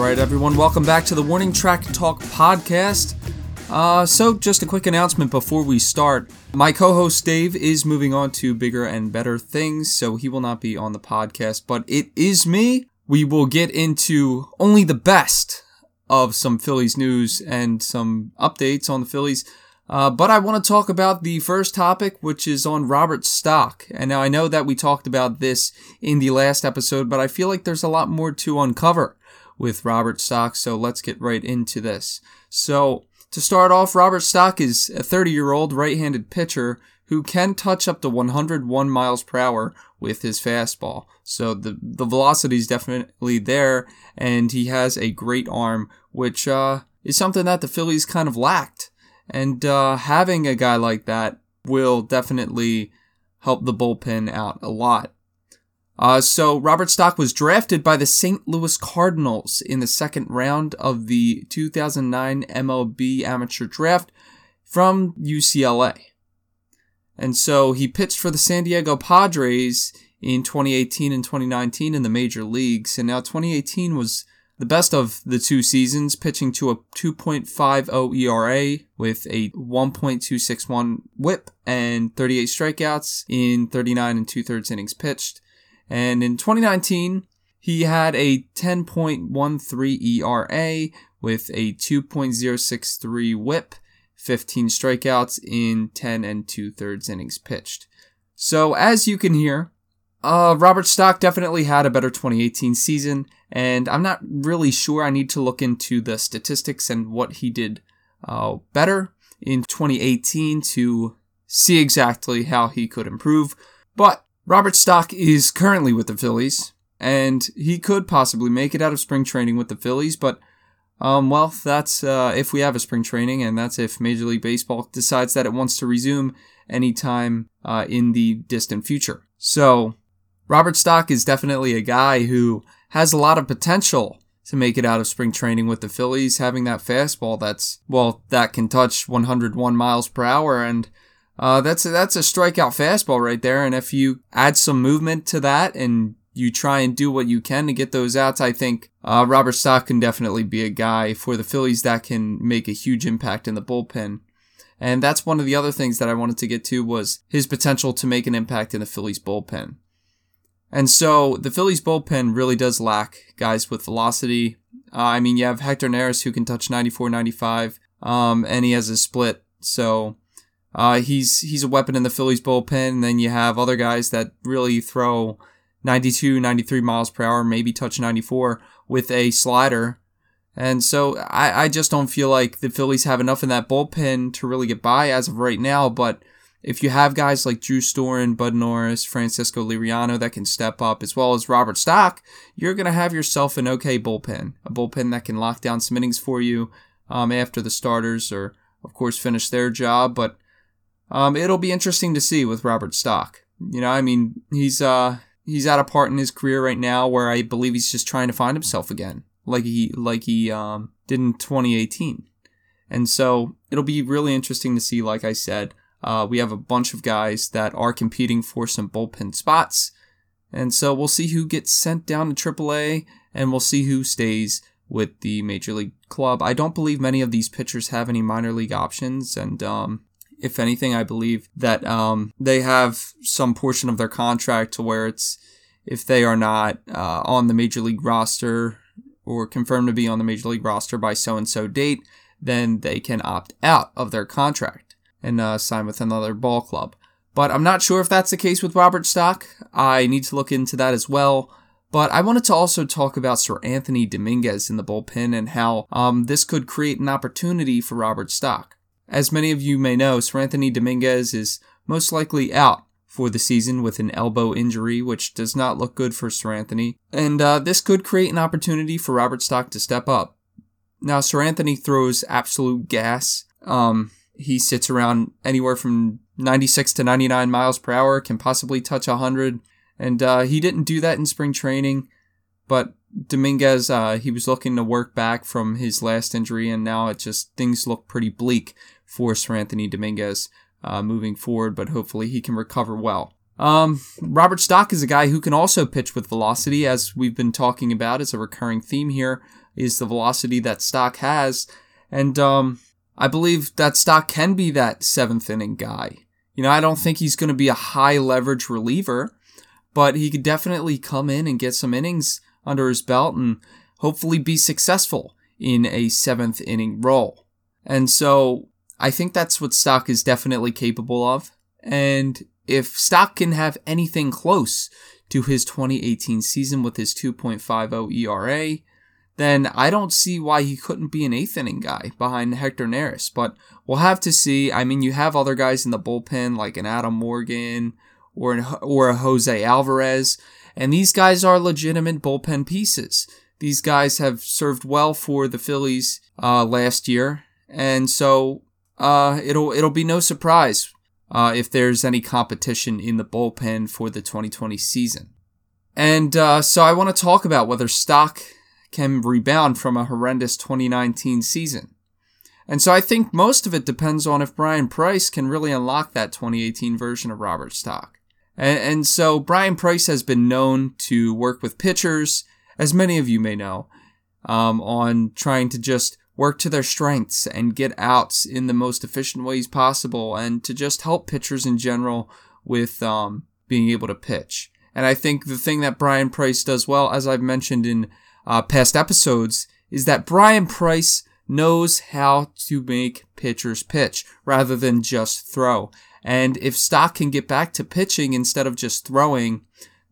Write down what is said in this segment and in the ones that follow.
right, everyone, welcome back to the Warning Track Talk podcast. Uh, so, just a quick announcement before we start. My co host Dave is moving on to bigger and better things, so he will not be on the podcast, but it is me. We will get into only the best of some Phillies news and some updates on the Phillies. Uh, but I want to talk about the first topic, which is on Robert Stock. And now I know that we talked about this in the last episode, but I feel like there's a lot more to uncover with Robert Stock. So let's get right into this. So to start off, Robert Stock is a 30 year old right handed pitcher who can touch up to 101 miles per hour with his fastball. So the, the velocity is definitely there, and he has a great arm, which uh, is something that the Phillies kind of lacked and uh, having a guy like that will definitely help the bullpen out a lot. Uh, so Robert Stock was drafted by the St. Louis Cardinals in the second round of the 2009 MLB amateur draft from UCLA. And so he pitched for the San Diego Padres in 2018 and 2019 in the major leagues. And now 2018 was the best of the two seasons, pitching to a 2.50 ERA with a 1.261 whip and 38 strikeouts in 39 and two thirds innings pitched. And in 2019, he had a 10.13 ERA with a 2.063 whip, 15 strikeouts in 10 and two thirds innings pitched. So as you can hear, uh, Robert Stock definitely had a better 2018 season, and I'm not really sure. I need to look into the statistics and what he did uh, better in 2018 to see exactly how he could improve. But Robert Stock is currently with the Phillies, and he could possibly make it out of spring training with the Phillies, but um, well, that's uh, if we have a spring training, and that's if Major League Baseball decides that it wants to resume anytime uh, in the distant future. So Robert Stock is definitely a guy who has a lot of potential to make it out of spring training with the Phillies, having that fastball that's, well, that can touch 101 miles per hour. And uh, that's, a, that's a strikeout fastball right there. And if you add some movement to that and you try and do what you can to get those outs, I think uh, Robert Stock can definitely be a guy for the Phillies that can make a huge impact in the bullpen. And that's one of the other things that I wanted to get to was his potential to make an impact in the Phillies bullpen. And so the Phillies bullpen really does lack guys with velocity. Uh, I mean, you have Hector Neris who can touch 94, 95, um, and he has a split. So uh, he's he's a weapon in the Phillies bullpen. And then you have other guys that really throw 92, 93 miles per hour, maybe touch 94 with a slider. And so I, I just don't feel like the Phillies have enough in that bullpen to really get by as of right now. But if you have guys like Drew Storen, Bud Norris, Francisco Liriano that can step up, as well as Robert Stock, you're going to have yourself an okay bullpen. A bullpen that can lock down some innings for you um, after the starters or, of course, finish their job. But um, it'll be interesting to see with Robert Stock. You know, I mean, he's uh, he's at a part in his career right now where I believe he's just trying to find himself again, like he like he um, did in 2018. And so it'll be really interesting to see, like I said, uh, we have a bunch of guys that are competing for some bullpen spots. And so we'll see who gets sent down to AAA and we'll see who stays with the major league club. I don't believe many of these pitchers have any minor league options. And um, if anything, I believe that um, they have some portion of their contract to where it's if they are not uh, on the major league roster or confirmed to be on the major league roster by so and so date, then they can opt out of their contract and uh, sign with another ball club. But I'm not sure if that's the case with Robert Stock. I need to look into that as well. But I wanted to also talk about Seranthony Dominguez in the bullpen and how um, this could create an opportunity for Robert Stock. As many of you may know, Seranthony Dominguez is most likely out for the season with an elbow injury, which does not look good for Seranthony. And uh, this could create an opportunity for Robert Stock to step up. Now, Seranthony throws absolute gas. Um, he sits around anywhere from 96 to 99 miles per hour, can possibly touch 100. And uh, he didn't do that in spring training, but Dominguez, uh, he was looking to work back from his last injury, and now it just things look pretty bleak for Seranthony Dominguez uh, moving forward. But hopefully he can recover well. Um, Robert Stock is a guy who can also pitch with velocity, as we've been talking about as a recurring theme here. is the velocity that Stock has. And um, I believe that Stock can be that seventh inning guy. You know, I don't think he's going to be a high leverage reliever, but he could definitely come in and get some innings under his belt and hopefully be successful in a seventh inning role. And so I think that's what Stock is definitely capable of. And if Stock can have anything close to his 2018 season with his 2.50 ERA, then I don't see why he couldn't be an eighth inning guy behind Hector Neris. But we'll have to see. I mean, you have other guys in the bullpen like an Adam Morgan or an, or a Jose Alvarez, and these guys are legitimate bullpen pieces. These guys have served well for the Phillies uh, last year, and so uh, it'll it'll be no surprise uh, if there's any competition in the bullpen for the 2020 season. And uh, so I want to talk about whether stock can rebound from a horrendous 2019 season. And so I think most of it depends on if Bryan Price can really unlock that 2018 version of Robert Stock. And, and so Bryan Price has been known to work with pitchers, as many of you may know, um, on trying to just work to their strengths and get outs in the most efficient ways possible and to just help pitchers in general with um, being able to pitch. And I think the thing that Bryan Price does well, as I've mentioned in uh, past episodes, is that Bryan Price knows how to make pitchers pitch rather than just throw. And if Stock can get back to pitching instead of just throwing,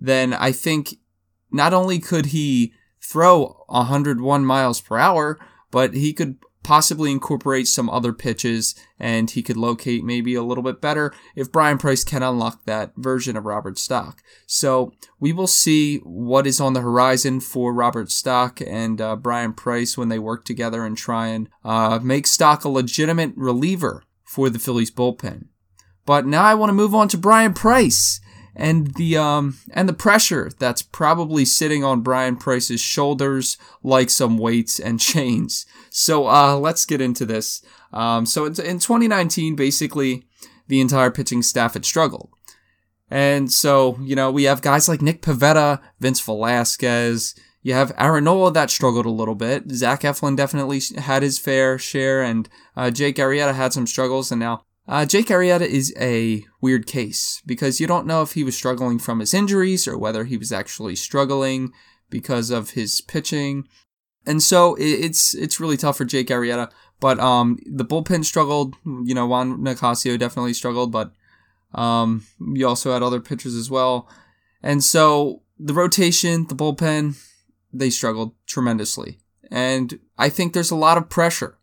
then I think not only could he throw 101 miles per hour, but he could possibly incorporate some other pitches and he could locate maybe a little bit better if Bryan Price can unlock that version of Robert Stock. So we will see what is on the horizon for Robert Stock and uh, Bryan Price when they work together and try and uh, make Stock a legitimate reliever for the Phillies bullpen. But now I want to move on to Bryan Price and the um and the pressure that's probably sitting on Bryan Price's shoulders like some weights and chains. So uh, let's get into this. Um, so in, in 2019, basically the entire pitching staff had struggled. And so, you know, we have guys like Nick Pivetta, Vince Velasquez. You have Aaron that struggled a little bit. Zach Eflin definitely had his fair share, and uh, Jake Arrieta had some struggles. And now uh, Jake Arrieta is a weird case because you don't know if he was struggling from his injuries or whether he was actually struggling because of his pitching. And so it's it's really tough for Jake Arrieta. But um, the bullpen struggled. You know, Juan Nicasio definitely struggled, but um, you also had other pitchers as well. And so the rotation, the bullpen, they struggled tremendously. And I think there's a lot of pressure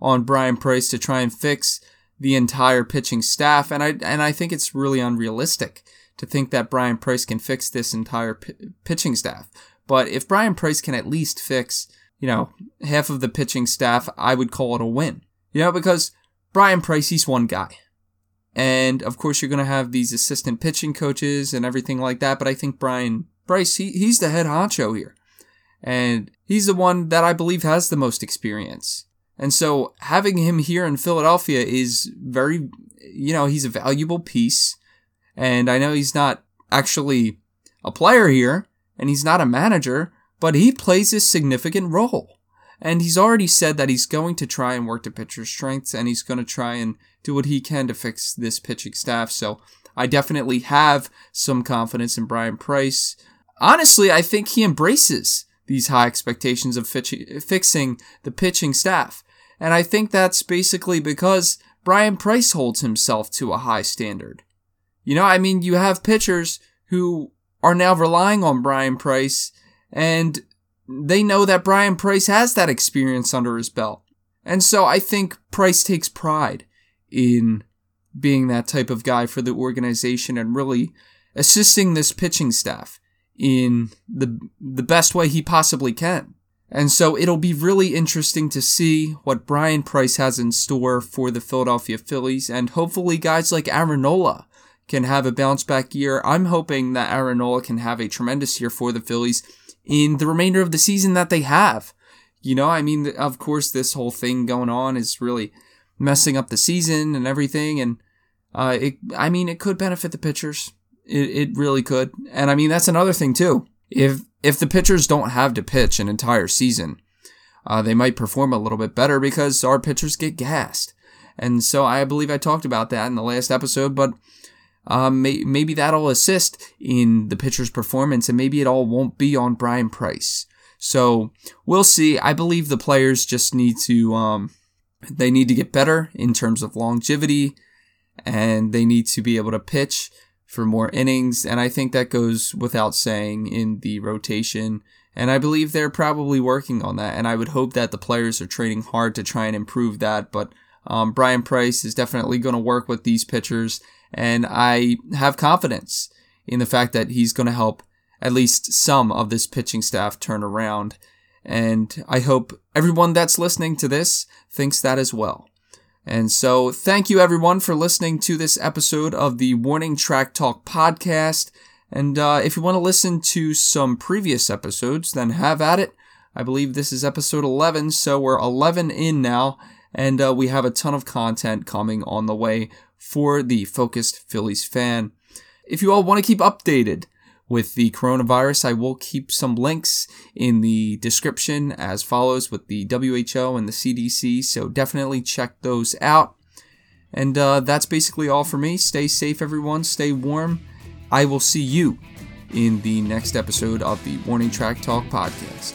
on Bryan Price to try and fix the entire pitching staff, and I and I think it's really unrealistic to think that Bryan Price can fix this entire p- pitching staff. But if Bryan Price can at least fix, you know, half of the pitching staff, I would call it a win. You know, because Bryan Price, he's one guy. And of course, you're going to have these assistant pitching coaches and everything like that. But I think Bryan Price, he, he's the head honcho here. And he's the one that I believe has the most experience. And so having him here in Philadelphia is very, you know, he's a valuable piece. And I know he's not actually a player here and he's not a manager, but he plays a significant role. And he's already said that he's going to try and work the pitcher's strengths and he's going to try and do what he can to fix this pitching staff. So I definitely have some confidence in Bryan Price. Honestly, I think he embraces these high expectations of fixing the pitching staff. And I think that's basically because Bryan Price holds himself to a high standard. You know, I mean, you have pitchers who are now relying on Bryan Price and they know that Bryan Price has that experience under his belt. And so I think Price takes pride in being that type of guy for the organization and really assisting this pitching staff in the the best way he possibly can. And so it'll be really interesting to see what Bryan Price has in store for the Philadelphia Phillies, and hopefully guys like Aaron Nola can have a bounce back year. I'm hoping that Aaron Nola can have a tremendous year for the Phillies in the remainder of the season that they have. You know, I mean, of course, this whole thing going on is really messing up the season and everything, and uh, it, I mean, it could benefit the pitchers. It, it really could. And I mean, that's another thing too. If if the pitchers don't have to pitch an entire season, uh, they might perform a little bit better because our pitchers get gassed. And so I believe I talked about that in the last episode, but um, may, maybe that'll assist in the pitcher's performance, and maybe it all won't be on Bryan Price. So we'll see. I believe the players just need to um, they need to get better in terms of longevity, and they need to be able to pitch for more innings. And I think that goes without saying in the rotation. And I believe they're probably working on that. And I would hope that the players are training hard to try and improve that. But um, Bryan Price is definitely going to work with these pitchers and I have confidence in the fact that he's going to help at least some of this pitching staff turn around. And I hope everyone that's listening to this thinks that as well. And so, thank you everyone for listening to this episode of the Warning Track Talk podcast. And uh, if you want to listen to some previous episodes, then have at it. I believe this is episode 11, so we're 11 in now, and uh, we have a ton of content coming on the way for the focused Phillies fan. If you all want to keep updated with the coronavirus, I will keep some links in the description as follows with the WHO and the CDC, so definitely check those out. And uh, that's basically all for me. Stay safe, everyone. Stay warm. I will see you in the next episode of the Warning Track Talk podcast.